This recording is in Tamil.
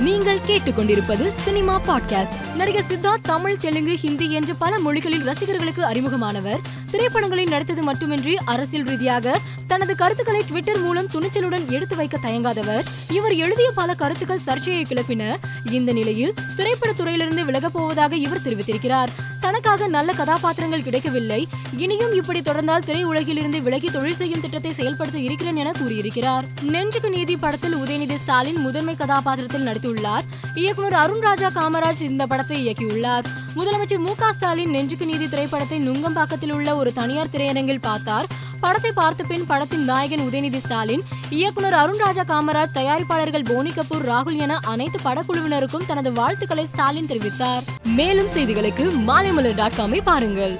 நீங்கள் கேட்டுக்கொண்டிருப்பது சினிமா பாட்காஸ்ட். நடிகர் சித்தார்த் தமிழ் தெலுங்கு ஹிந்தி என்று பல மொழிகளில் ரசிகர்களுக்கு அறிமுகமானவர். திரைப்படங்களில் நடித்தது மட்டுமின்றி அரசியல் ரீதியாக தனது கருத்துக்களை ட்விட்டர் மூலம் துணிச்சலுடன் எடுத்து வைக்க தயங்காதவர். இவர் எழுதிய பல கருத்துக்கள் சர்ச்சையை கிளப்பின. இந்த நிலையில் திரைப்பட துறையிலிருந்து விலகப் போவதாக இவர் தெரிவித்திருக்கிறார். தனக்காக நல்ல கதாபாத்திரங்கள் கிடைக்கவில்லை. இனியும் இப்படி தொடர்ந்தால் திரையுலகிலிருந்து விலகி தொழில் செய்யும் திட்டத்தை செயல்படுத்த இருக்கிறேன் என கூறியிருக்கிறார். நெஞ்சுக்கு நீதி படத்தில் உதயநிதி ஸ்டாலின் முதன்மை கதாபாத்திரத்தில் நடித்துள்ளார். இயக்குனர் அருண் ராஜா காமராஜ் இந்த படத்தை இயக்கியுள்ளார். முதலமைச்சர் மு க ஸ்டாலின் நெஞ்சுக்கு நீதி திரைப்படத்தை நுங்கம்பாக்கத்தில் உள்ள ஒரு தனியார் திரையரங்கில் பார்த்தார். படத்தை பார்த்த பின் படத்தின் நாயகன் உதயநிதி ஸ்டாலின் இயக்குனர் அருண் ராஜா காமராஜ் தயாரிப்பாளர்கள் போனி கபூர் ராகுல் என அனைத்து படக்குழுவினருக்கும் தனது வாழ்த்துக்களை ஸ்டாலின் தெரிவித்தார். மேலும் செய்திகளுக்கு மாலைமலர் டாட் காமை பாருங்கள்.